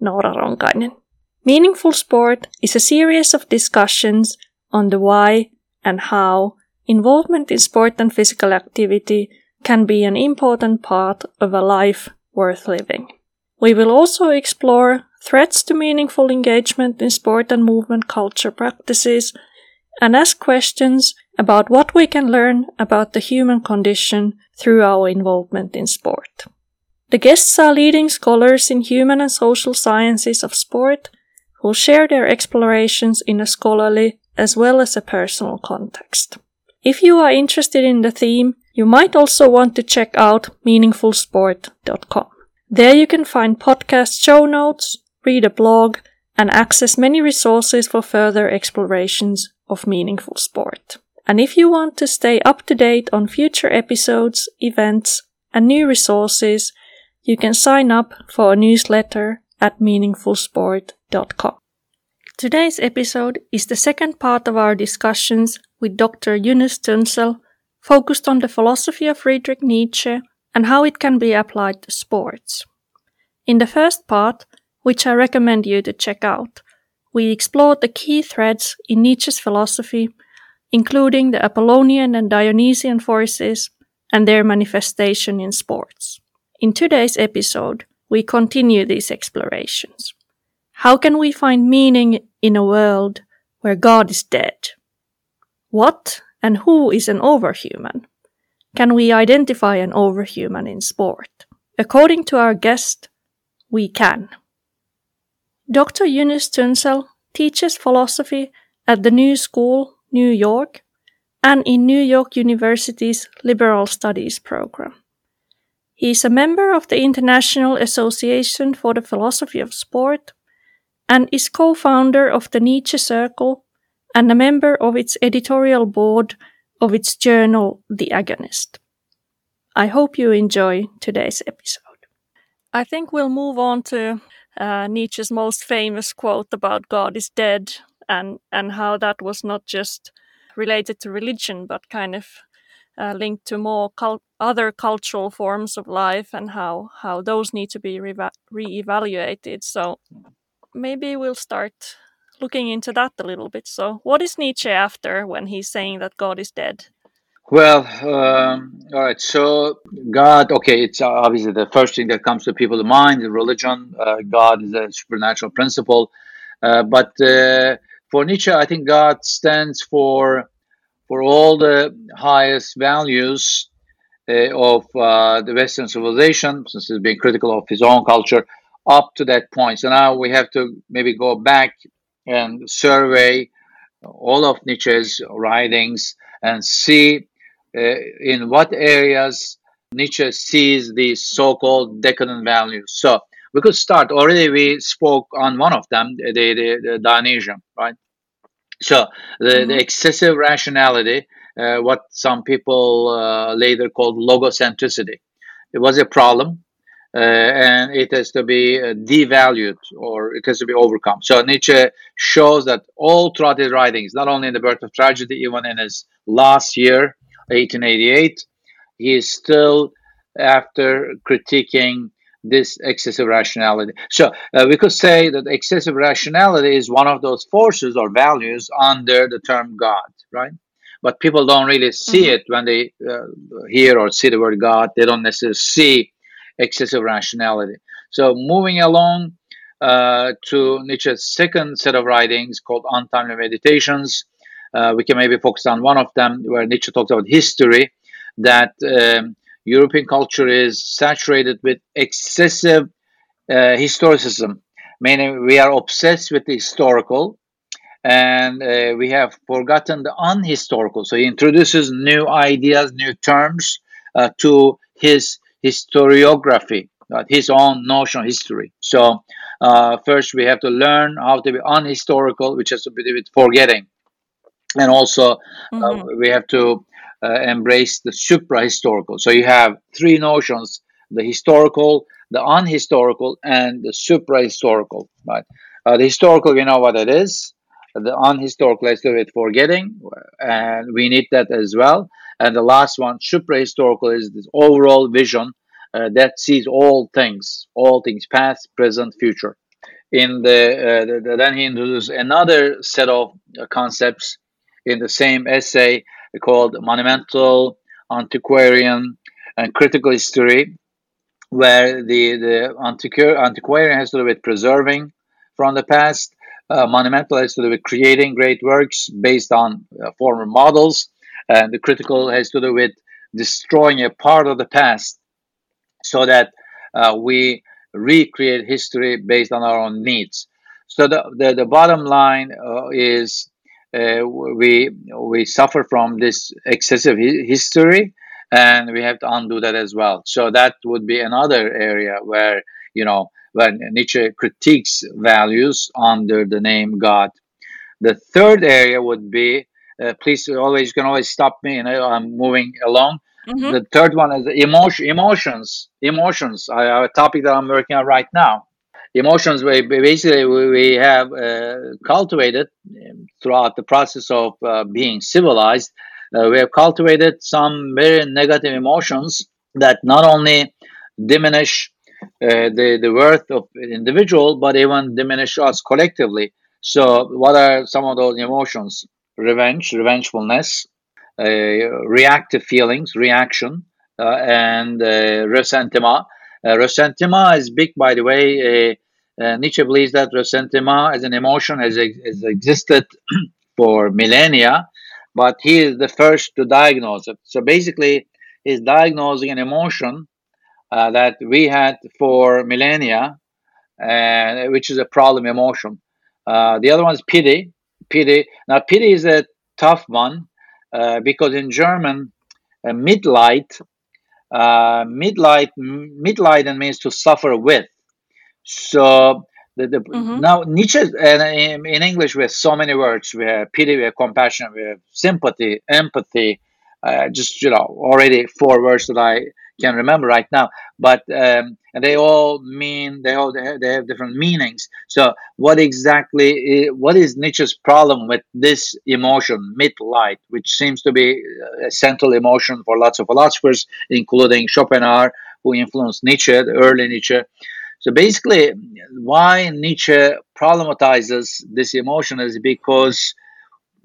Noora Ronkainen. Meaningful Sport is a series of discussions on the why and how involvement in sport and physical activity can be an important part of a life worth living. We will also explore threats to meaningful engagement in sport and movement culture practices and ask questions about what we can learn about the human condition through our involvement in sport. The guests are leading scholars in human and social sciences of sport who share their explorations in a scholarly as well as a personal context. If you are interested in the theme, you might also want to check out meaningfulsport.com. There you can find podcast show notes, read a blog, and access many resources for further explorations of meaningful sport. And if you want to stay up to date on future episodes, events, and new resources, you can sign up for a newsletter at meaningfulsport.com. Today's episode is the second part of our discussions with Dr. Yunus Tuncel, focused on the philosophy of Friedrich Nietzsche and how it can be applied to sports. In the first part, which I recommend you to check out, we explored the key threads in Nietzsche's philosophy, including the Apollonian and Dionysian forces and their manifestation in sports. In today's episode, we continue these explorations. How can we find meaning in a world where God is dead? What and who is an overhuman? Can we identify an overhuman in sport? According to our guest, we can. Dr. Yunus Tuncel teaches philosophy at the New School, New York, and in New York University's Liberal Studies program. He is a member of the International Association for the Philosophy of Sport and is co founder of the Nietzsche Circle and a member of its editorial board of its journal, The Agonist. I hope you enjoy today's episode. I think we'll move on to uh, Nietzsche's most famous quote about God is dead and, and how that was not just related to religion but kind of uh, linked to more cult- other cultural forms of life and how how those need to be re- reevaluated. So maybe we'll start looking into that a little bit. So, what is Nietzsche after when he's saying that God is dead? Well, um, all right. So God, okay, it's obviously the first thing that comes to people's mind. Religion, uh, God is a supernatural principle, uh, but uh, for Nietzsche, I think God stands for for all the highest values uh, of uh, the Western civilization, since he's been critical of his own culture, up to that point. So now we have to maybe go back and survey all of Nietzsche's writings and see uh, in what areas Nietzsche sees these so-called decadent values. So we could start. Already we spoke on one of them, the, the, the Dionysian, right? So the, mm-hmm. the excessive rationality, uh, what some people uh, later called logocentricity, it was a problem. Uh, and it has to be uh, devalued or it has to be overcome. So Nietzsche shows that all throughout his writings, not only in The Birth of Tragedy, even in his last year, 1888, he is still after critiquing this excessive rationality. So uh, we could say that excessive rationality is one of those forces or values under the term God, right? But people don't really see mm-hmm. it when they uh, hear or see the word God. They don't necessarily see excessive rationality. So moving along uh, to Nietzsche's second set of writings called Untimely Meditations, uh, we can maybe focus on one of them where Nietzsche talks about history, that um, European culture is saturated with excessive uh, historicism, meaning we are obsessed with the historical and uh, we have forgotten the unhistorical. So he introduces new ideas, new terms uh, to his historiography, uh, his own notion of history. So Uh, first, we have to learn how to be unhistorical, which has to do with forgetting, and also uh, Mm-hmm. we have to embrace the supra-historical. So you have three notions: the historical, the unhistorical, and the supra-historical. Right? Uh, the historical, you know what it is. The unhistorical to do with forgetting, and we need that as well. And the last one, supra-historical, is this overall vision uh, that sees all things, all things past, present, future. In the, uh, the, the- then he introduced another set of uh, concepts in the same essay called Monumental, Antiquarian, and Critical History, where the the antiqu- antiquarian has to do with preserving from the past. Uh, monumental has to do with creating great works based on uh, former models, and the critical has to do with destroying a part of the past so that uh, we recreate history based on our own needs. So the the, the bottom line uh, is we we suffer from this excessive hi- history, and we have to undo that as well. So that would be another area where you know when Nietzsche critiques values under the name God. The third area would be uh, please always you can always stop me. You know I'm moving along Mm-hmm. the third one is emotion, emotions. Emotions are a topic that I'm working on right now. Emotions, we basically we have uh, cultivated um, throughout the process of uh, being civilized. Uh, we have cultivated some very negative emotions that not only diminish uh, the the worth of individual, but even diminish us collectively. So, what are some of those emotions? Revenge, revengefulness, uh, reactive feelings, reaction, uh, and resentment ressentiment is big, by the way. Uh, uh, Nietzsche believes that resentment as an emotion has, has existed for millennia, but he is the first to diagnose it. So basically, he's diagnosing an emotion uh, that we had for millennia, and which is a problem emotion. Uh, the other one is pity. Pity. Now, pity is a tough one uh, because in German, uh, midlight, uh, Mitleid, Mitleiden means to suffer with. So the, the Mm-hmm. now Nietzsche and in, in English we have so many words. We have pity, we have compassion, we have sympathy, empathy. Uh, just you know, already four words that I can remember right now. But um, and they all mean they all they have, they have different meanings. So what exactly i- what is Nietzsche's problem with this emotion, mitleid, which seems to be a central emotion for lots of philosophers, including Schopenhauer, who influenced Nietzsche, the early Nietzsche. So basically, why Nietzsche problematizes this emotion is because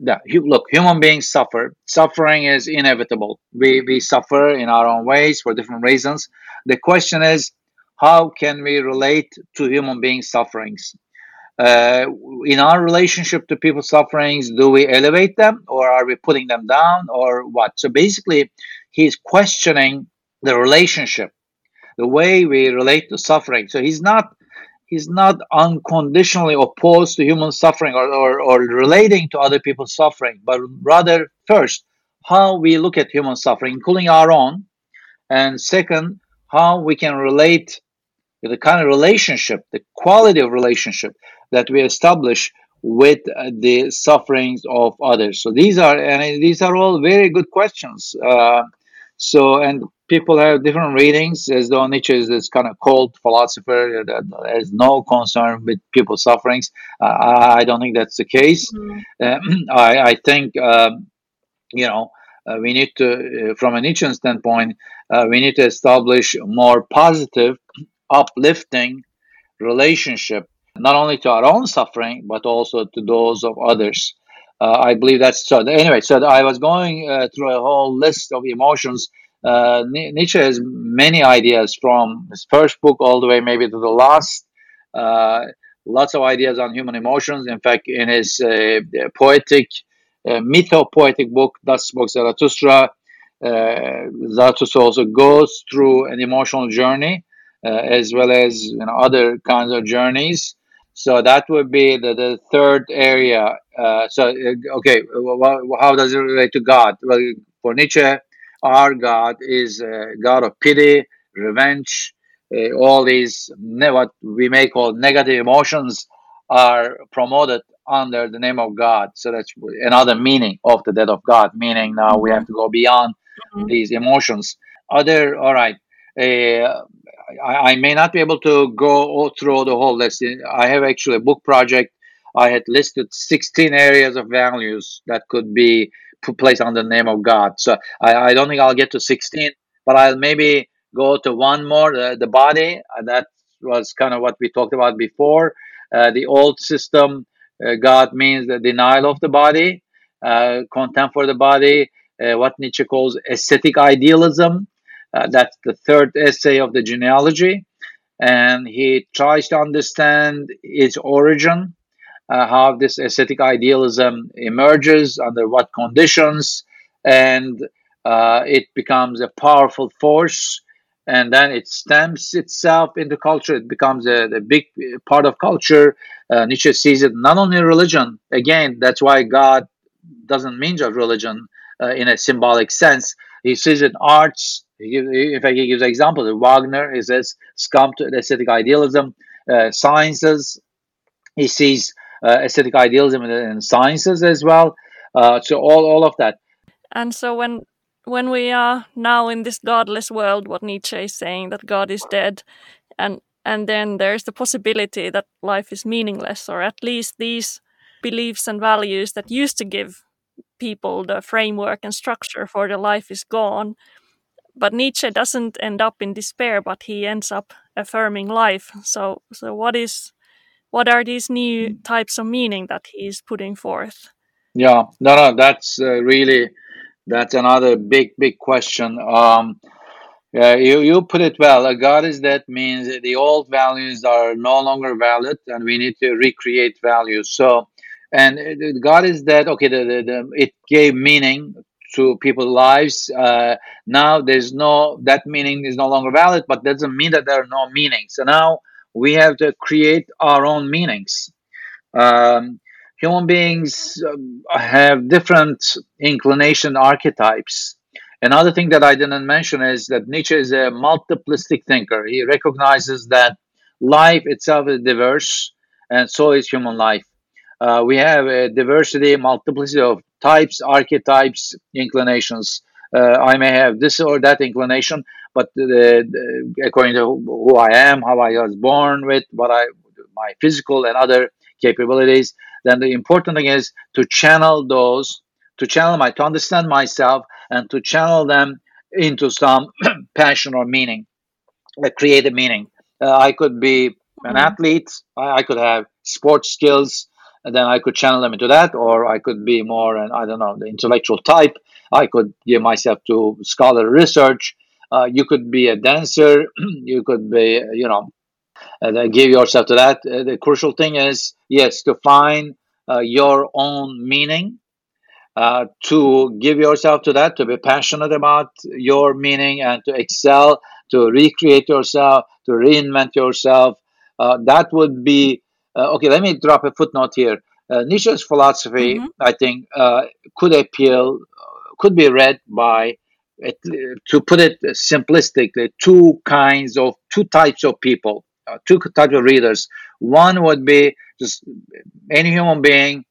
yeah, look, human beings suffer. Suffering is inevitable. We we suffer in our own ways for different reasons. The question is, how can we relate to human beings' sufferings? Uh, in our relationship to people's sufferings, do we elevate them or are we putting them down or what? So basically, he's questioning the relationship the way we relate to suffering. So he's not he's not unconditionally opposed to human suffering or, or, or relating to other people's suffering, but rather first how we look at human suffering, including our own, and second how we can relate the kind of relationship, the quality of relationship that we establish with uh, the sufferings of others. So these are and these are all very good questions. Uh, so and people have different readings, as though Nietzsche is this kind of cold philosopher that has no concern with people's sufferings. Uh, I don't think that's the case. Mm-hmm. Uh, I, I think. Um, you know, uh, we need to, uh, from a Nietzschean standpoint, uh, we need to establish more positive, uplifting relationship, not only to our own suffering, but also to those of others. Uh, I believe that's so. Anyway, so I was going uh, through a whole list of emotions. Uh, Nietzsche has many ideas from his first book all the way maybe to the last. Uh, lots of ideas on human emotions. In fact, in his uh, poetic, uh, mytho-poetic book, Thus Spoke Zarathustra, uh, Zarathustra also goes through an emotional journey uh, as well as you know, other kinds of journeys. So that would be the, the third area. Uh, so, okay, wh- how does it relate to God? Well, for Nietzsche, our God is a God of pity, revenge, uh, all these what we may call negative emotions are promoted under the name of God. So that's another meaning of the death of God, meaning now we have to go beyond mm-hmm. these emotions. Other, all right, uh, I, I, may not be able to go all through the whole list. I have actually a book project. I had listed 16 areas of values that could be put on the name of God. So I, I don't think I'll get to 16, but I'll maybe go to one more, the, the body. that was kind of what we talked about before. Uh, the old system, uh, God means the denial of the body, uh, contempt for the body, uh, what Nietzsche calls ascetic idealism. Uh, that's the third essay of the genealogy. And he tries to understand its origin, uh, how this ascetic idealism emerges, under what conditions, and it becomes a powerful force and then it stamps itself into culture. It becomes a, a big part of culture. Uh, Nietzsche sees it not only in religion. Again, that's why God doesn't mean just religion uh, in a symbolic sense. He sees it in arts. He, in fact, he gives examples. Wagner, he says, to ascetic idealism. Uh, sciences, he sees uh, ascetic idealism in, in, sciences as well. Uh, so all, all of that. And so when when we are now in this godless world, what Nietzsche is saying that God is dead, and and then there's the possibility that life is meaningless, or at least these beliefs and values that used to give people the framework and structure for the life is gone. But Nietzsche doesn't end up in despair, but he ends up affirming life. So, so what is, what are these new hmm. types of meaning that he's putting forth? Yeah, no, no, that's uh, really that's another big, big question. Um, yeah, you, you put it well. A God is dead means the old values are no longer valid, and we need to recreate values. So, and God is dead. Okay, the, the, the, it gave meaning to people's lives. Uh, now there's no that meaning is no longer valid, but doesn't mean that there are no meanings. So now we have to create our own meanings. Um, human beings um, have different inclination archetypes. Another thing that I didn't mention is that Nietzsche is a multiplistic thinker. He recognizes that life itself is diverse, and so is human life. Uh, we have a diversity, multiplicity of types, archetypes, inclinations. Uh, I may have this or that inclination, but the, according to who I am, how I was born with, what I, my physical and other capabilities, then the important thing is to channel those, to channel my, to understand myself and to channel them into some passion or meaning, uh, create a meaning. Uh, I could be an mm-hmm. athlete, I, I, could have sports skills, then I could channel them into that, or I could be more, and I don't know, the intellectual type. I could give myself to scholar research. Uh, you could be a dancer. you could be, you know, give yourself to that. Uh, the crucial thing is, yes, to find uh, your own meaning, uh, to give yourself to that, to be passionate about your meaning and to excel, to recreate yourself, to reinvent yourself. Uh, that would be uh, okay. Let me drop a footnote here. Nietzsche's philosophy, mm-hmm. I think, could appeal, could be read by to put it simplistically, two kinds of two types of people uh, two types of readers. One would be just any human being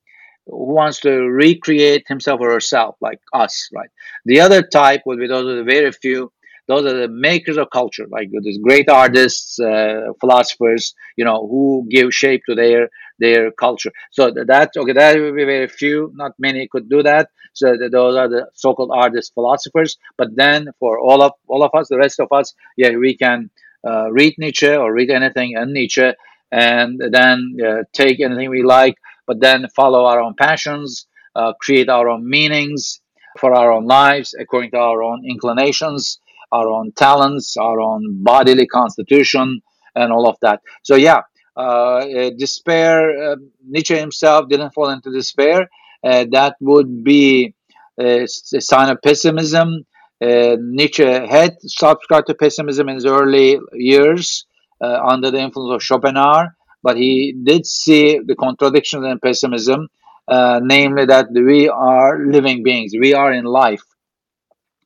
who wants to recreate himself or herself, like us, right? The other type would be those are the very few. Those are the makers of culture, like these great artists, uh, philosophers, you know, who give shape to their their culture. So that okay, that would be very few. Not many could do that. So those are the so-called artists, philosophers. But then for all of all of us, the rest of us, yeah, we can uh, read Nietzsche or read anything in Nietzsche, and then uh, take anything we like, but then follow our own passions, uh, create our own meanings for our own lives according to our own inclinations, our own talents, our own bodily constitution, and all of that. So, yeah, uh, despair, uh, Nietzsche himself didn't fall into despair. Uh, that would be a sign of pessimism uh, Nietzsche had subscribed to pessimism in his early years uh, under the influence of Schopenhauer, but he did see the contradictions in pessimism, uh, namely that we are living beings, we are in life,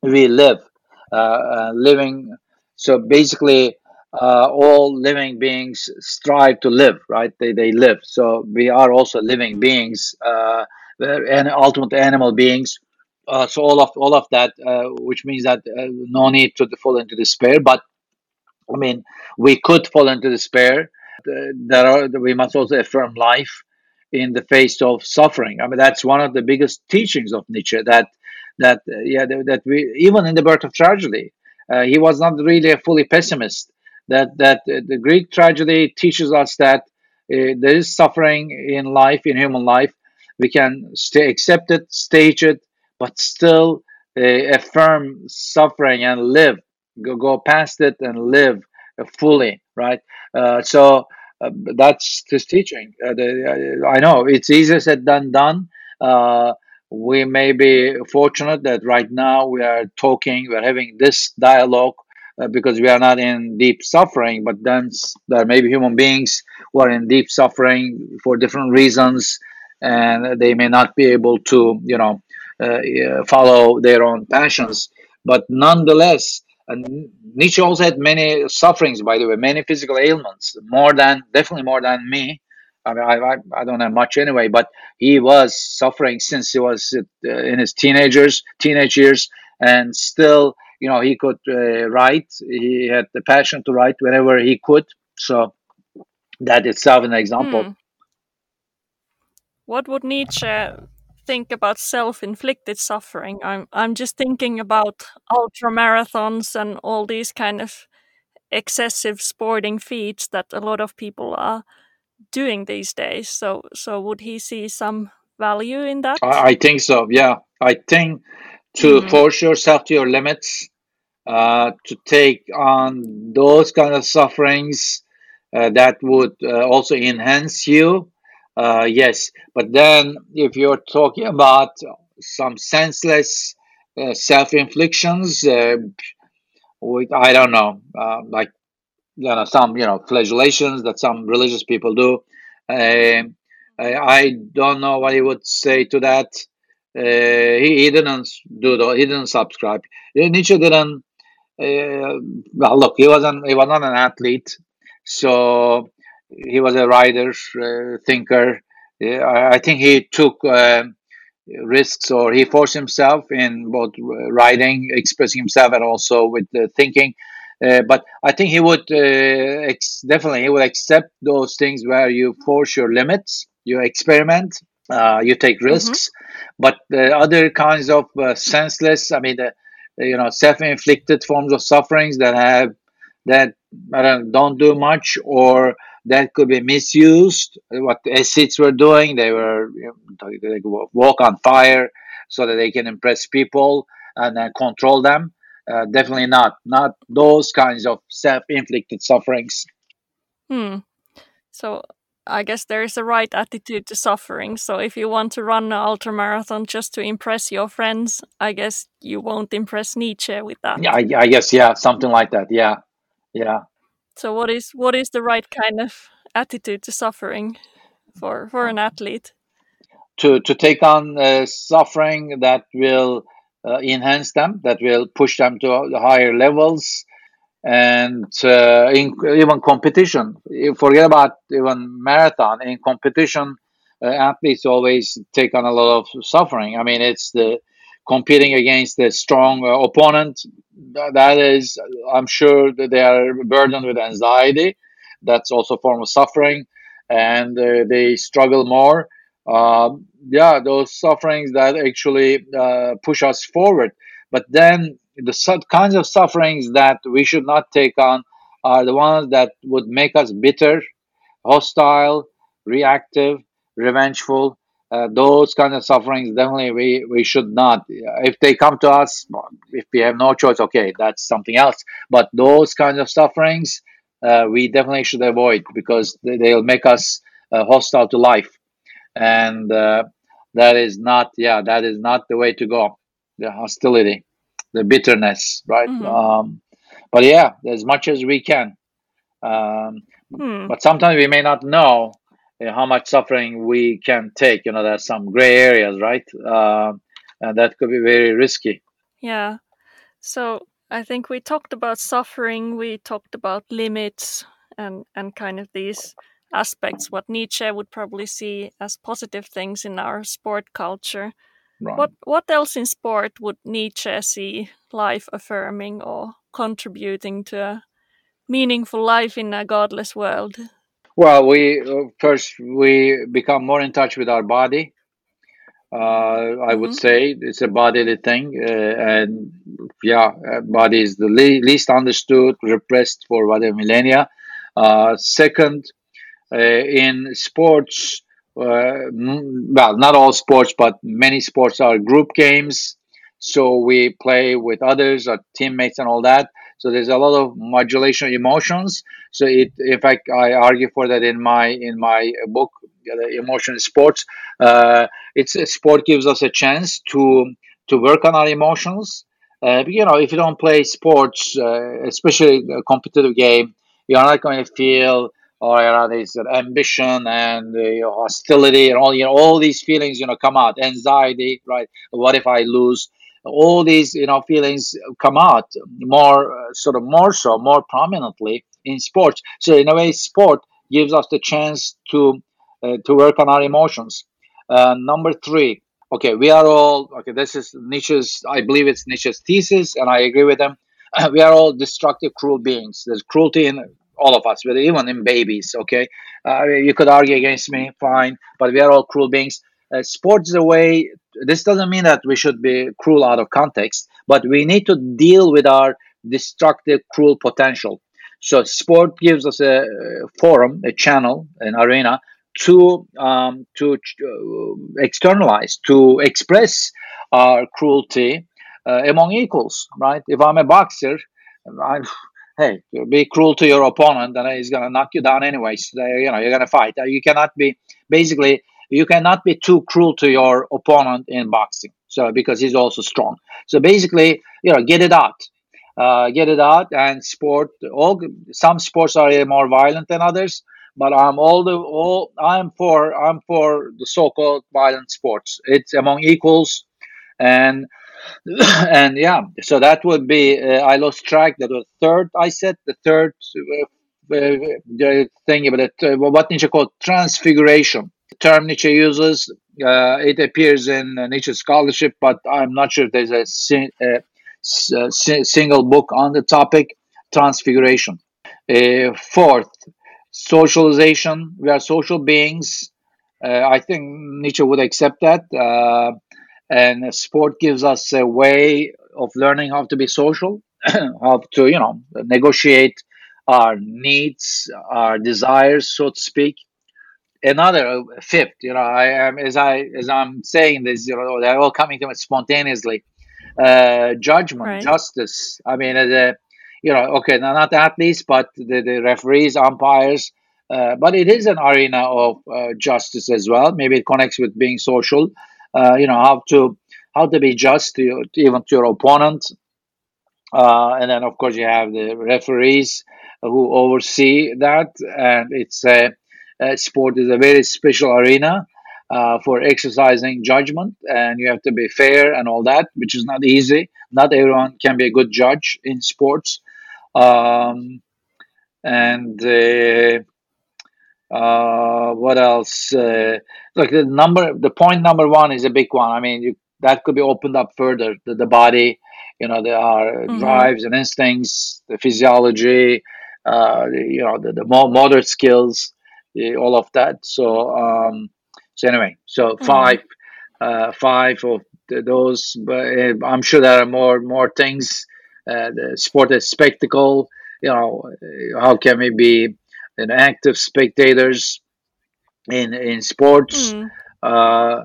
we live, uh, uh, living. So basically, uh, all living beings strive to live, right? They, they live. So we are also living beings, uh, and ultimate animal beings. Uh, so all of all of that, uh, which means that uh, no need to fall into despair. But I mean, we could fall into despair. There are we must also affirm life in the face of suffering. I mean, that's one of the biggest teachings of Nietzsche. That that yeah that we even in the birth of tragedy, uh, he was not really a fully pessimist that that the Greek tragedy teaches us that uh, there is suffering in life, in human life. We can stay, accept it, stage it, but still uh, affirm suffering and live. Go, go past it and live fully, right? Uh, so uh, that's his teaching. Uh, the, I know it's easier said than done. We may be fortunate that right now we are talking, we're having this dialogue uh, because we are not in deep suffering. But then there may be human beings who are in deep suffering for different reasons, and they may not be able to, you know, uh, follow their own passions. But nonetheless, and Nietzsche also had many sufferings, by the way, many physical ailments, more than definitely more than me. I mean, I, I, I don't know much anyway, but he was suffering since he was uh, in his teenagers, teenage years, and still you know he could uh, write. He had the passion to write whenever he could. So that itself an example. Hmm. what would nietzsche think about self-inflicted suffering? I'm i'm just thinking about ultra marathons and all these kind of excessive sporting feats that a lot of people are doing these days so so would he see some value in that i, I think so yeah i think to mm. force yourself to your limits, uh, to take on those kind of sufferings uh, that would uh, also enhance you. Uh, yes, but then if you're talking about some senseless uh, self-inflictions, uh, with I don't know, like you know some you know flagellations that some religious people do. I, I don't know what he would say to that. Uh, he, he didn't do the, he didn't subscribe. Nietzsche didn't. Uh, well, look, he wasn't. He was not an athlete, so he was a writer, uh, thinker. I, I, think he took risks or he forced himself in both writing, expressing himself, and also with the thinking. Uh, but I think he would uh, ex- definitely he would accept those things where you force your limits, you experiment, uh, you take mm-hmm. risks. Mm-hmm. But the other kinds of uh, senseless, I mean, you know, self-inflicted forms of sufferings that have that don't, don't do much or that could be misused. What the ascetics were doing, they were you know, they walk on fire so that they can impress people and then control them. Uh, definitely not, not those kinds of self-inflicted sufferings. Hmm. So I guess there is a right attitude to suffering. So if you want to run an ultra marathon just to impress your friends, I guess you won't impress Nietzsche with that. Yeah, I, I guess yeah, something like that. Yeah, yeah. So what is what is the right kind of attitude to suffering for for an athlete? To to take on uh, suffering that will uh, enhance them, that will push them to higher levels, and uh, in even competition. Forget about even marathon. In competition uh, athletes always take on a lot of suffering. I mean it's the competing against the strong uh, opponent. That is i'm sure that they are burdened with anxiety. That's also a form of suffering. And uh, they struggle more um, yeah those sufferings that actually uh, push us forward but then the kinds of sufferings that we should not take on are the ones that would make us bitter, hostile, reactive, revengeful. Uh, those kind of sufferings definitely we, we should not. If they come to us, if we have no choice, okay, that's something else. But those kinds of sufferings uh, we definitely should avoid because they, will make us uh, hostile to life, and uh, that is not yeah that is not the way to go. The hostility the bitterness, right? Mm-hmm. Um, but yeah, as much as we can. Um, hmm. But sometimes we may not know know, how much suffering we can take. You know, there's some gray areas, right? Uh, and that could be very risky. Yeah. So I think we talked about suffering, we talked about limits and, and kind of these aspects, what Nietzsche would probably see as positive things in our sport culture. Right. What what else in sport would Nietzsche see life affirming or contributing to a meaningful life in a godless world? Well, we first we become more in touch with our body. Uh, I mm-hmm. would say it's a bodily thing, uh, and yeah, uh, body is the le- least understood, repressed for whatever millennia. Uh, second, in sports, uh, well, not all sports, but many sports are group games. So we play with others, our teammates, and all that. So there's a lot of modulation emotions. So it, in fact, I argue for that in my in my book, the emotion sports. Uh, it's a sport gives us a chance to to work on our emotions. Uh, you know, if you don't play sports, uh, especially a competitive game, you're not going to feel or you know, there's ambition and uh, hostility and all you know all these feelings you know come out. Anxiety right? What if i lose? All these you know feelings come out more uh, sort of more so more prominently in sports. So in a way sport gives us the chance to uh, to work on our emotions. Uh, number three. Okay we are all okay this is nietzsche's i believe it's nietzsche's thesis and i agree with him. We are all destructive cruel beings. There's cruelty in all of us, but even in babies. Okay, uh, you could argue against me, fine, but we are all cruel beings. Uh, sports a way. This doesn't mean that we should be cruel out of context, but we need to deal with our destructive, cruel potential. So sport gives us a forum, a channel, an arena to um, to uh, externalize, to express our cruelty uh, among equals. Right? If I'm a boxer, I, hey, be cruel to your opponent, and he's gonna knock you down anyways. You know, you're gonna fight. You cannot be basically you cannot be too cruel to your opponent in boxing. So because he's also strong. So basically, you know, get it out. Uh, get it out and sport all some sports are more violent than others but i'm all the all i'm for i'm for the so-called violent sports it's among equals and and yeah, so that would be uh, I lost track. That was third. I said the third uh, uh, thing about it. Uh, what Nietzsche called transfiguration. The term Nietzsche uses. Uh, it appears in Nietzsche scholarship, but I'm not sure if there's a single book on the topic. Transfiguration. fourth, socialization. We are social beings. I think Nietzsche would accept that and sport gives us a way of learning how to be social how to you know negotiate our needs our desires so to speak. Another uh, fifth you know i am as i as i'm saying this you know they're all coming to me spontaneously. Uh, judgment right. justice. I mean the you know okay not athletes but the, the referees umpires. Uh, but it is an arena of uh, justice as well. Maybe it connects with being social uh, you know how to how to be just to, your, even to your opponent. Uh, and then of course you have the referees who oversee that, and it's a, a sport is a very special arena. Uh, for exercising judgment, and you have to be fair and all that, which is not easy. Not everyone can be a good judge in sports. Um, and uh, uh, what else? Uh, look, the number, the point number one is a big one. I mean, you, that could be opened up further. The, the body, you know, there are mm-hmm. drives and instincts, the physiology, uh, you know, the, the motor skills, all of that. So, um, so anyway, so mm-hmm. five, uh, five of those. But uh, I'm sure there are more more things. Uh, the sport is spectacle. You know, how can we be an active spectators in in sports. Mm. Uh,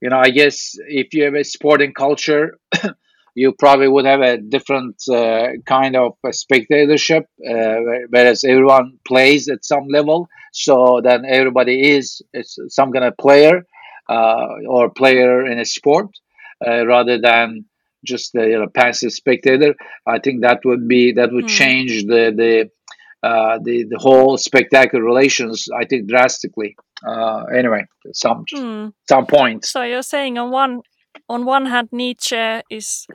you know, I guess if you have a sporting culture, you probably would have a different uh, kind of spectatorship, uh, whereas everyone plays at some level. So then everybody is some kind of player uh, or player in a sport uh, rather than just a you know, passive spectator. I think that would be that would mm. change the the uh, the the whole spectacular relations, I think, drastically. Uh, anyway, some mm. some points. So you're saying on one on one hand, Nietzsche is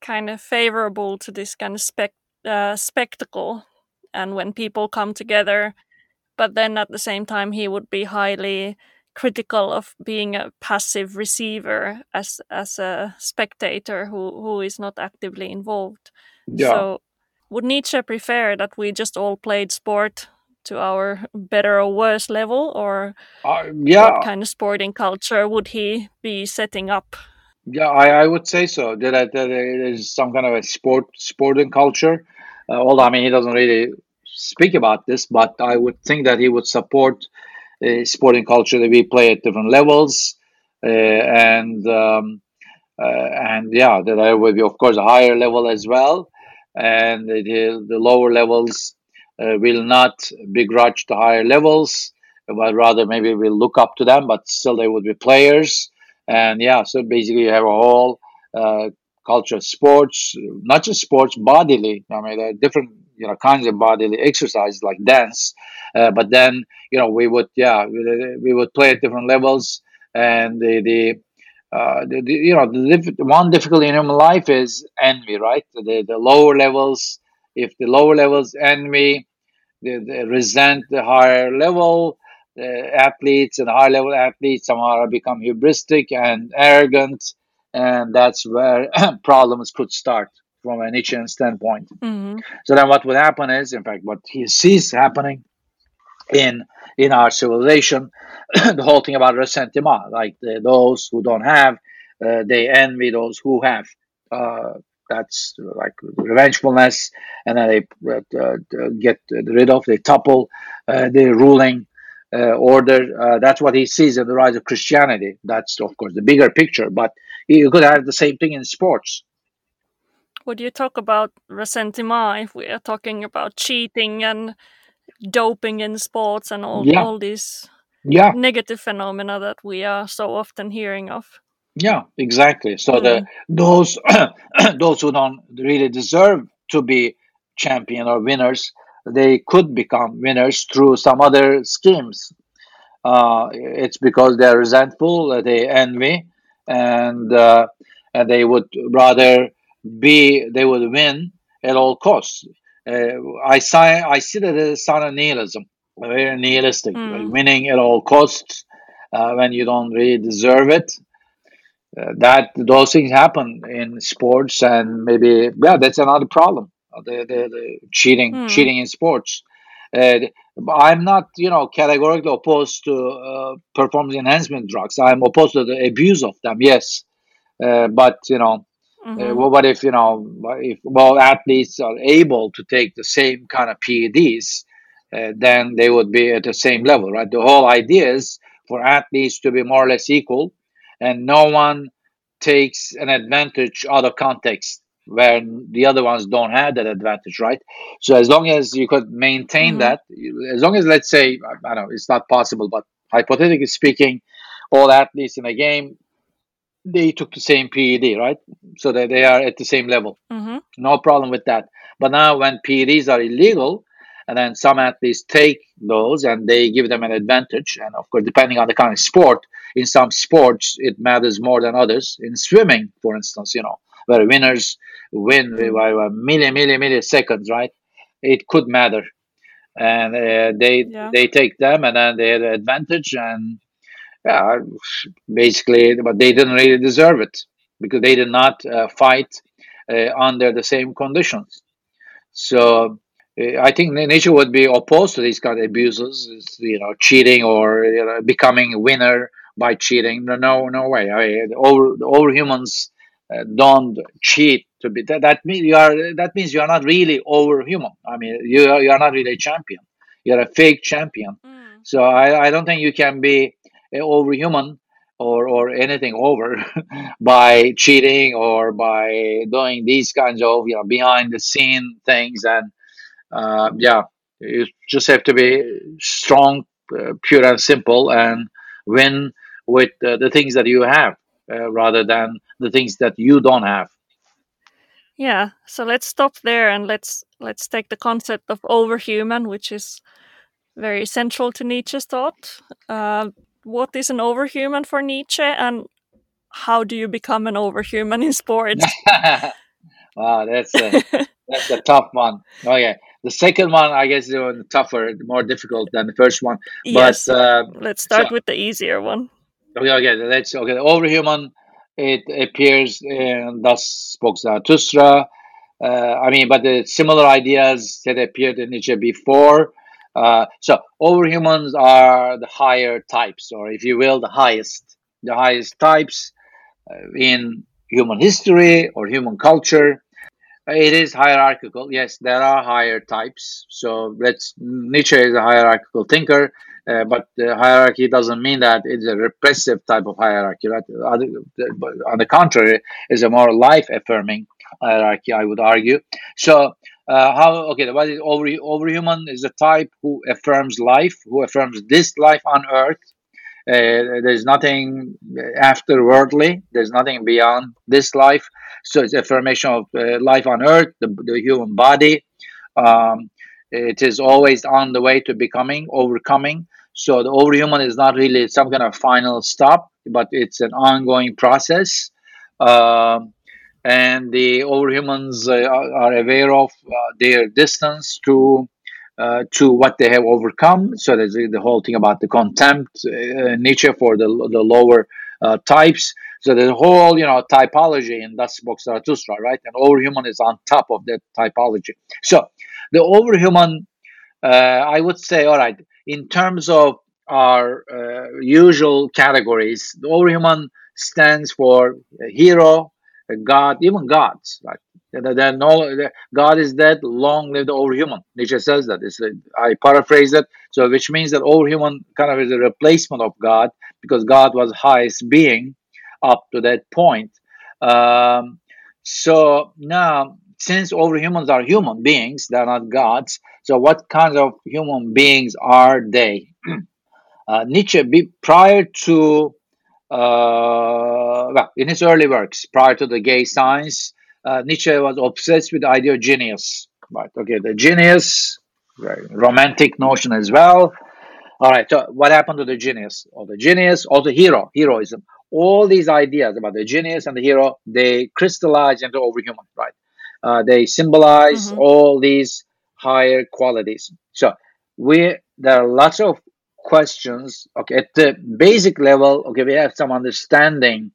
kind of favorable to this kind of spec uh, spectacle and when people come together but then at the same time he would be highly critical of being a passive receiver as as a spectator who who is not actively involved Yeah. so would nietzsche prefer that we just all played sport to our better or worse level or Uh, yeah. what kind of sporting culture would he be setting up Yeah, I, I would say so. That, that, that there is some kind of a sport sporting culture. Uh, although I mean he doesn't really speak about this, but I would think that he would support a sporting culture that we play at different levels, uh, and um, uh, and yeah, that there will be of course a higher level as well, and the, the lower levels uh, will not begrudge the higher levels, but rather maybe will look up to them, but still they would be players. And yeah so basically you have a whole uh, culture of sports not just sports bodily. I mean there are different you know kinds of bodily exercises like dance uh, but then you know we would yeah we, we would play at different levels and the the, uh, the, the you know the, diff- one difficulty in human life is envy right the, the lower levels if the lower levels envy they, they resent the higher level uh, athletes and high level athletes somehow become hubristic and arrogant and that's where problems could start from a Nietzschean standpoint. Mhm. So then what would happen is, in fact, what he sees happening in in our civilization, the whole thing about ressentiment, like the, those who don't have, uh, they envy those who have. Uh, that's like revengefulness, and then they uh, uh, get rid of, they topple uh, the ruling uh, order. That's what he sees in the rise of Christianity. That's, of course, the bigger picture, but you could have the same thing in sports. Would you talk about ressentiment if we are talking about cheating and doping in sports and all, Yeah. all these Yeah, negative phenomena that we are so often hearing of? yeah, exactly. So the those those who don't really deserve to be champion or winners, they could become winners through some other schemes. Uh, it's because they're resentful, they envy, and uh, and they would rather be they would win at all costs. Uh, I see I see that as a sign of nihilism, very nihilistic, Mm. winning at all costs uh, when you don't really deserve it. Uh, that those things happen in sports, and maybe yeah, that's another problem. The the, the cheating Hmm. cheating in sports. Uh, I'm not, you know, categorically opposed to uh, performance enhancement drugs. I'm opposed to the abuse of them. Yes, uh, but you know, uh, Mhm. well, what if you know, if well athletes are able to take the same kind of PEDs, uh, then they would be at the same level, right? The whole idea is for athletes to be more or less equal, and no one takes an advantage out of context where the other ones don't have that advantage, right? So as long as you could maintain Mhm. that, as long as let's say I I don't know, it's not possible, but hypothetically speaking, all athletes in a game they took the same PED, right? So that they are at the same level. Mhm. No problem with that. But now when PEDs are illegal, and then some athletes take those and they give them an advantage, and of course, depending on the kind of sport, in some sports it matters more than others. In swimming, for instance, you know, where winners win by a million, million, milliseconds, right? It could matter, and uh, they Yeah. they take them, and then they have an advantage, and yeah, basically, but they didn't really deserve it because they did not uh, fight uh, under the same conditions. So uh, I think Nietzsche would be opposed to these kind of abuses, you know, cheating or you know, becoming a winner by cheating. No, no, no way. I over the overhumans uh, don't cheat to be that. That means you are. That means you are not really overhuman. I mean, you are, you are not really a champion. You're a fake champion. Mm. So I, I don't think you can be uh, overhuman or or anything over by cheating or by doing these kinds of you know behind the scene things and uh, yeah you just have to be strong uh, pure and simple and win with uh, the things that you have uh, rather than the things that you don't have Yeah. So let's stop there and let's let's take the concept of overhuman, which is very central to Nietzsche's thought. What is an overhuman for Nietzsche, and how do you become an overhuman in sports? Wow, that's a, that's a tough one. Okay, the second one I guess is even tougher, more difficult than the first one. yes. But uh, Let's start so- with the easier one. okay, okay, let's okay. The overhuman it appears in thus spoke Zarathustra. Uh, I mean, but the similar ideas that appeared in Nietzsche before. Uh, so overhumans are the higher types, or if you will, the highest, the highest types uh, in human history or human culture. It is hierarchical. Yes, there are higher types. So let's Nietzsche is a hierarchical thinker, uh, but the hierarchy doesn't mean that it's a repressive type of hierarchy. Right? On the contrary, it's a more life affirming hierarchy. I would argue. So uh, how okay? The what is over overhuman is a type who affirms life, who affirms this life on earth. Uh, there's nothing afterworldly. There's nothing beyond this life. So it's affirmation of uh, life on earth, the, the human body. Um, it is always on the way to becoming, overcoming. So the overhuman is not really some kind of final stop, but it's an ongoing process. Um, and the overhumans uh, are are aware of uh, their distance to uh, to what they have overcome. So there's the the whole thing about the contempt uh, nature for the the lower uh, types. So a whole you know typology in Thus Spoke Zarathustra, right? And overhuman is on top of that typology. So the overhuman, uh, I would say, all right, in terms of our usual categories, the overhuman stands for hero, god, even gods, right? Are no, there- God is dead, long live the overhuman. Nietzsche says that. It's a, I paraphrase it, so which means that overhuman kind of is a replacement of God because God was highest being up to that point. Um, so now, since overhumans are human beings, they're not gods. So what kinds of human beings are they? Uh, Nietzsche, be, prior to uh, well, in his early works, prior to the gay science, uh, Nietzsche was obsessed with the idea of genius. Right. Okay. The genius, right, romantic notion as well. All right. So what happened to the genius or the genius or the hero, heroism? All these ideas about the genius and the hero, they crystallize into overhuman. Right. Uh, they symbolize Mhm. all these higher qualities. So we there are lots of questions. Okay, at the basic level, okay, we have some understanding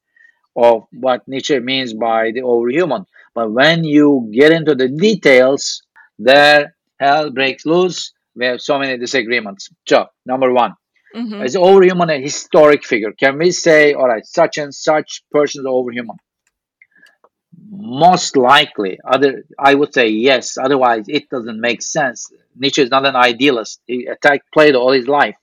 of what Nietzsche means by the overhuman. But when you get into the details, there hell breaks loose. We have so many disagreements. So, number one, Mhm. is overhuman a historic figure? Can we say, all right, such and such person is overhuman? Most likely, other I would say yes. Otherwise, it doesn't make sense. Nietzsche is not an idealist. He attacked Plato all his life.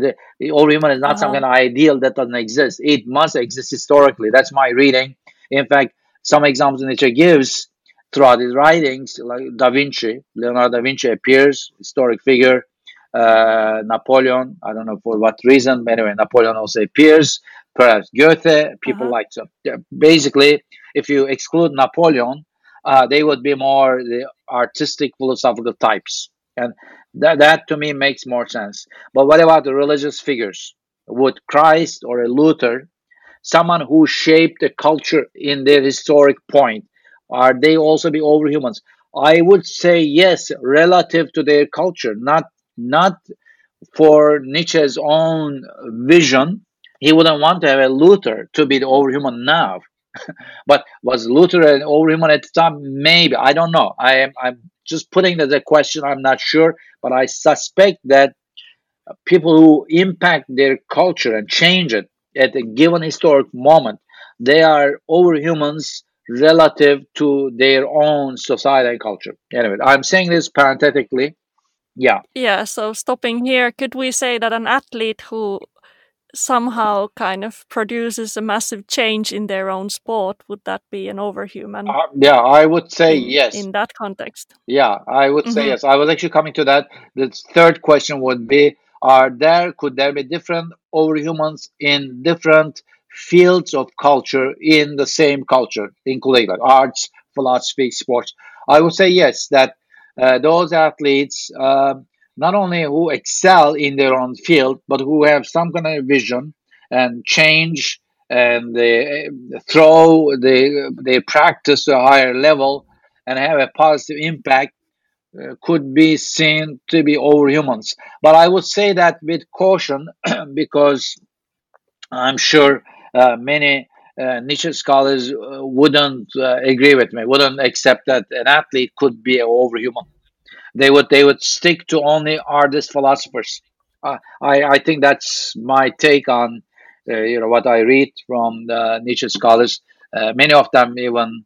The, the overhuman is not some Uh-huh. kind of ideal that doesn't exist. It must exist historically. That's my reading. In fact, some examples Nietzsche gives throughout his writings, like Da Vinci, Leonardo da Vinci appears, historic figure. Uh, Napoleon, I don't know for what reason, but anyway, Napoleon also appears. Perhaps Goethe, people Uh-huh. like so. Basically, if you exclude Napoleon, uh, they would be more the artistic, philosophical types, and that that to me makes more sense. But what about the religious figures? Would Christ or a Luther, someone who shaped a culture in their historic point, are they also be overhumans? I would say yes, relative to their culture, not not for Nietzsche's own vision. He wouldn't want to have a Luther to be the overhuman now. But was Luther an overhuman at the time? Maybe I don't know. I am I'm just putting that as a question. I'm not sure, but I suspect that people who impact their culture and change it at a given historic moment, they are overhumans relative to their own society and culture. Anyway, I'm saying this parenthetically. Yeah, Yeah, so stopping here, could we say that an athlete who somehow kind of produces a massive change in their own sport, would that be an overhuman uh, yeah, I would say in, yes. in that context? Yeah, I would say Mhm. yes. I was actually coming to that. The third question would be: Are there could there be different overhumans in different fields of culture in the same culture, including like arts, philosophy, sports? I would say yes. That uh, those athletes, um not only who excel in their own field, but who have some kind of vision and change and they uh, throw they they practice a higher level and have a positive impact uh, could be seen to be overhumans. But I would say that with caution because I'm sure uh, many uh, Nietzsche scholars uh, wouldn't uh, agree with me, wouldn't accept that an athlete could be overhuman. They would they would stick to only artist philosophers. Uh, I I think that's my take on uh, you know what I read from the Nietzsche scholars. Uh, many of them even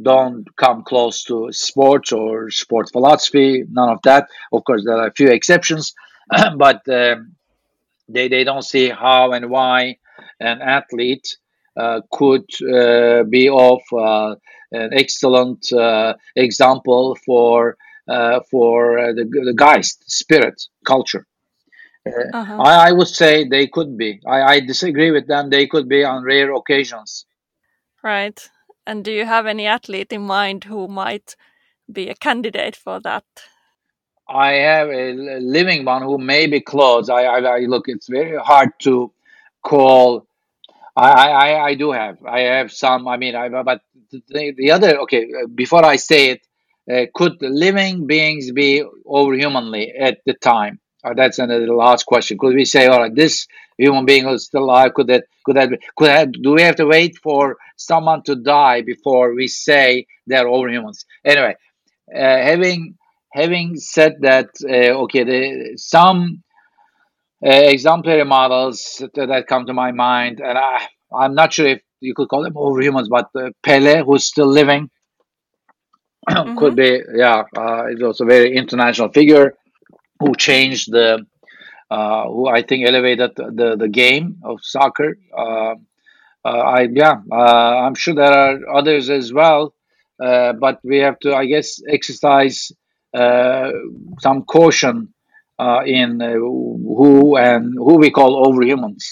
don't come close to sports or sport philosophy. None of that. Of course, there are a few exceptions, but um, they they don't see how and why an athlete uh, could uh, be of uh, an excellent uh, example for for uh, the, the Geist, spirit, culture. Uh-huh. I, I would say they could be. I, I disagree with them. They could be on rare occasions. Right. And do you have any athlete in mind who might be a candidate for that? I have a living one who may be close. I, I, I look. It's very hard to call. I, I, I do have. I have some. I mean, I, but the, the other. Okay, before I say it, uh, could living beings be overhumanly at the time? Uh, that's another last question. Could we say, all right, this human being who's still alive, could that, could that, could that, do we have to wait for someone to die before we say they're overhumans? Anyway, uh, having having said that, uh, okay, the, some uh, exemplary models that, that come to my mind, and I, I'm not sure if you could call them overhumans, but Pele, who's still living, Mm-hmm. could be, yeah, uh, is also a very international figure who changed the, uh, who I think elevated the, the game of soccer. Uh, uh, I yeah, uh, I'm sure there are others as well, uh, but we have to, I guess, exercise uh, some caution uh, in uh, who and who we call overhumans.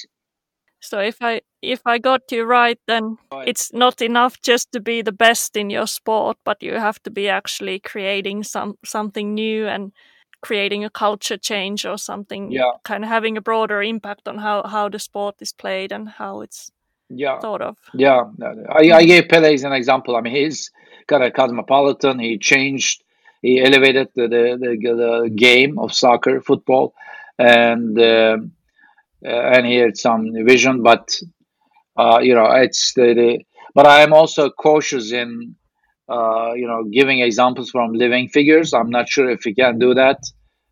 So if I if I got you right, then Right. it's not enough just to be the best in your sport, but you have to be actually creating some something new and creating a culture change or something Yeah, kind of having a broader impact on how how the sport is played and how it's yeah, thought of. yeah. I, I gave Pele as an example. I mean, he's got a cosmopolitan. He changed, he elevated the the, the, the game of soccer, football, and um uh, and he had some vision. But uh, you know, it's the, the but I am also cautious in uh, you know giving examples from living figures. I'm not sure if we can do that.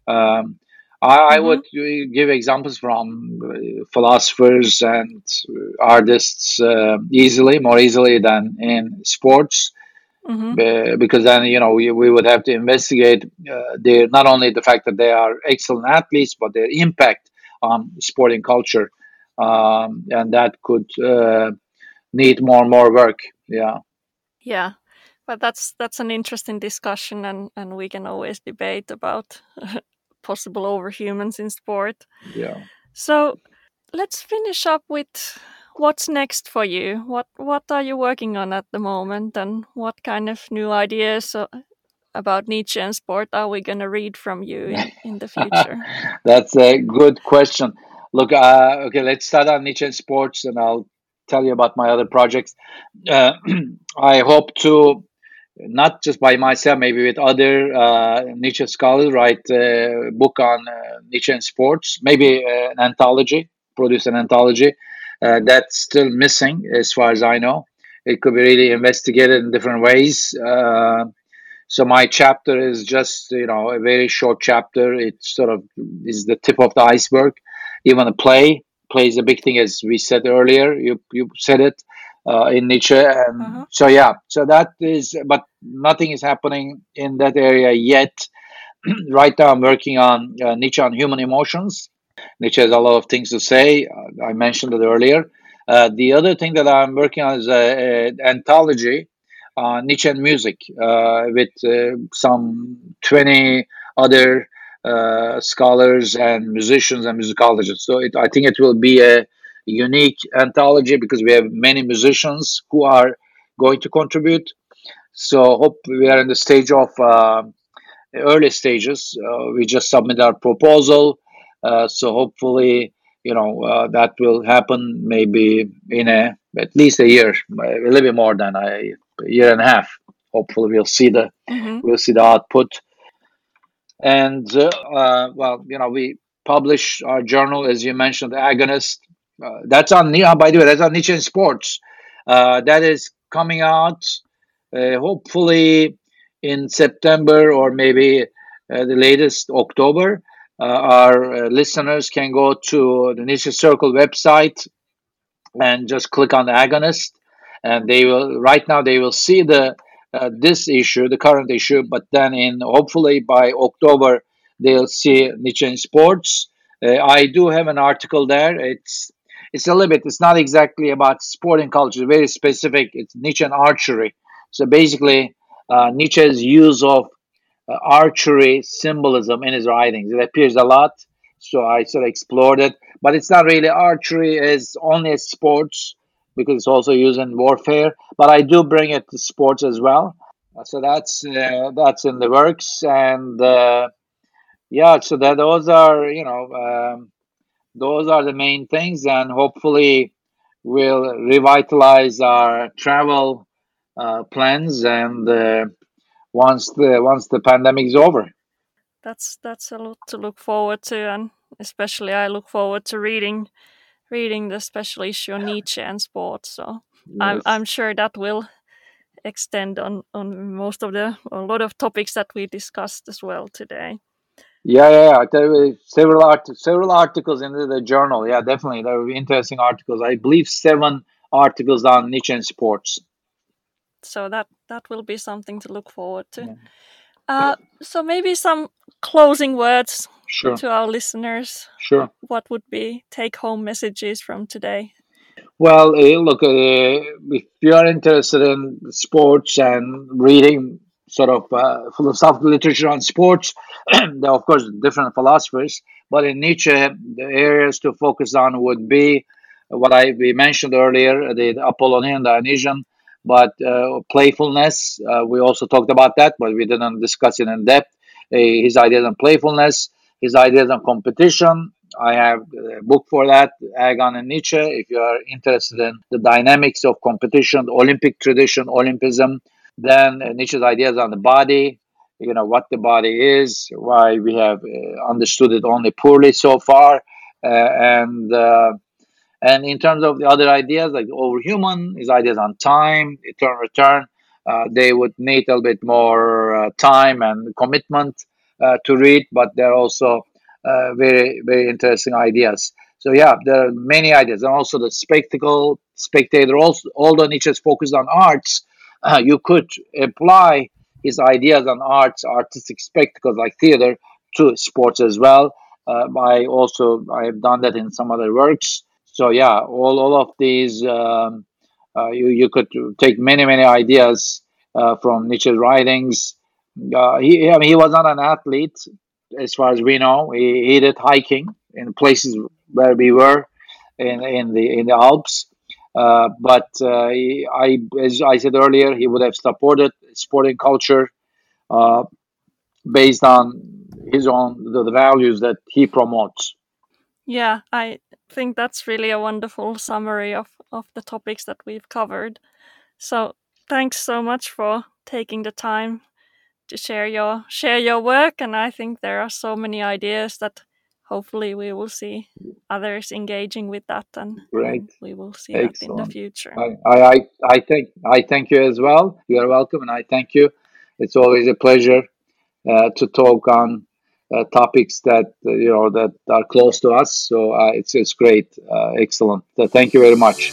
Um, I, I Mm-hmm. would uh, give examples from uh, philosophers and artists uh, easily, more easily than in sports, Mm-hmm. uh, because then you know we, we would have to investigate uh, their not only the fact that they are excellent athletes, but their impact on sporting culture, um, and that could uh, need more and more work. Yeah, Yeah. But that's that's an interesting discussion and, and we can always debate about possible overhumans in sport. yeah. So let's finish up with what's next for you. What what are you working on at the moment, and what kind of new ideas about Nietzsche and sport are we going to read from you in, in the future? That's a good question. Look, uh, okay, let's start on Nietzsche and sports, and I'll tell you about my other projects. Uh, I hope to not just by myself, maybe with other uh, Nietzsche scholars, write a book on uh, Nietzsche and sports, maybe uh, an anthology, produce an anthology. Uh, that's still missing, as far as I know. It could be really investigated in different ways. Uh, so my chapter is just you know a very short chapter. It sort of is the tip of the iceberg. Even a play plays a big thing, as we said earlier. You you said it uh, in Nietzsche, and Uh-huh. so yeah. So that is, but nothing is happening in that area yet. right now, I'm working on uh, Nietzsche on human emotions. Nietzsche has a lot of things to say. Uh, I mentioned it earlier. Uh, the other thing that I'm working on is an anthology uh, Nietzsche and music uh, with uh, some 20 other uh, scholars and musicians and musicologists. So it, I think it will be a unique anthology because we have many musicians who are going to contribute. So hope we are in the stage of uh, early stages. Uh, we just submit our proposal. Uh, so hopefully, you know, uh, that will happen maybe in a at least a year, a little bit more than a, year and a half. hopefully we'll see the hmm we'll see the output. And uh, uh, well, you know, we publish our journal as you mentioned, the Agonist. Uh, that's on by the way, that's on in Sports. That is coming out hopefully in September or maybe the latest October. Uh, our uh, listeners can go to the Nietzsche Circle website and just click on the agonist and they will right now they will see the uh, this issue the current issue but then in hopefully by october they'll see Nietzsche in sports. Uh, i do have an article there. It's it's a little bit it's not exactly about sporting culture very specific. It's Nietzsche and archery. So basically uh, nietzsche's use of uh, archery symbolism in his writings. It appears a lot, so I sort of explored it. But it's not really archery is only sports because it's also used in warfare. But I do bring it to sports as well. So that's uh, that's in the works, and uh, yeah, so that those are you know um, those are the main things, and hopefully we'll revitalize our travel uh, plans and. Uh, once the once the pandemic is over. That's that's a lot to look forward to, and especially I look forward to reading reading the special issue on Nietzsche and sports. So I'm I'm sure that will extend on on most of the a lot of topics that we discussed as well today. Yeah, yeah, yeah. There were several art- several articles in the, the journal. Yeah, definitely. There were interesting articles. I believe seven articles on Nietzsche and sports. So that that will be something to look forward to. Yeah. Uh, so maybe some closing words Sure, to our listeners. sure. What would be take home messages from today? Well, uh, look, uh, if you are interested in sports and reading sort of uh, philosophical literature on sports, there are, of course, different philosophers. But in Nietzsche, the areas to focus on would be what I we mentioned earlier, the, the Apollonian, Dionysian, but uh, playfulness. Uh, we also talked about that, but we didn't discuss it in depth. Uh, his ideas on playfulness, his ideas on competition. I have a book for that, Agon and Nietzsche. If you are interested in the dynamics of competition, the Olympic tradition, Olympism, then uh, Nietzsche's ideas on the body, you know, what the body is, why we have uh, understood it only poorly so far, uh, and uh, and in terms of the other ideas like overhuman, his ideas on time, eternal return, uh, they would need a little bit more uh, time and commitment to read, but they're also uh, very, very interesting ideas. So yeah, there are many ideas, and also the spectacle, spectator. Also, although Nietzsche is focused on arts, uh, you could apply his ideas on arts, artistic spectacles like theater, to sports as well. Uh, I also I have done that in some other works. So yeah, all all of these um, uh, you you could take many many ideas uh, from Nietzsche's writings. Uh, he I mean he was not an athlete as far as we know. He, he did hiking in places where we were in in the in the Alps. Uh, but uh, he, I, as I said earlier, he would have supported sporting culture uh, based on his own the, the values that he promotes. Yeah, I think that's really a wonderful summary of, of the topics that we've covered. So thanks so much for taking the time to share your share your work and I think there are so many ideas that hopefully we will see others engaging with that and, Great. we will see that in the future. I, I, I thank I thank you as well. You are welcome, and I thank you. It's always a pleasure uh, to talk on uh, topics that you know that are close to us. So uh, it's it's great, uh, excellent. Thank you very much.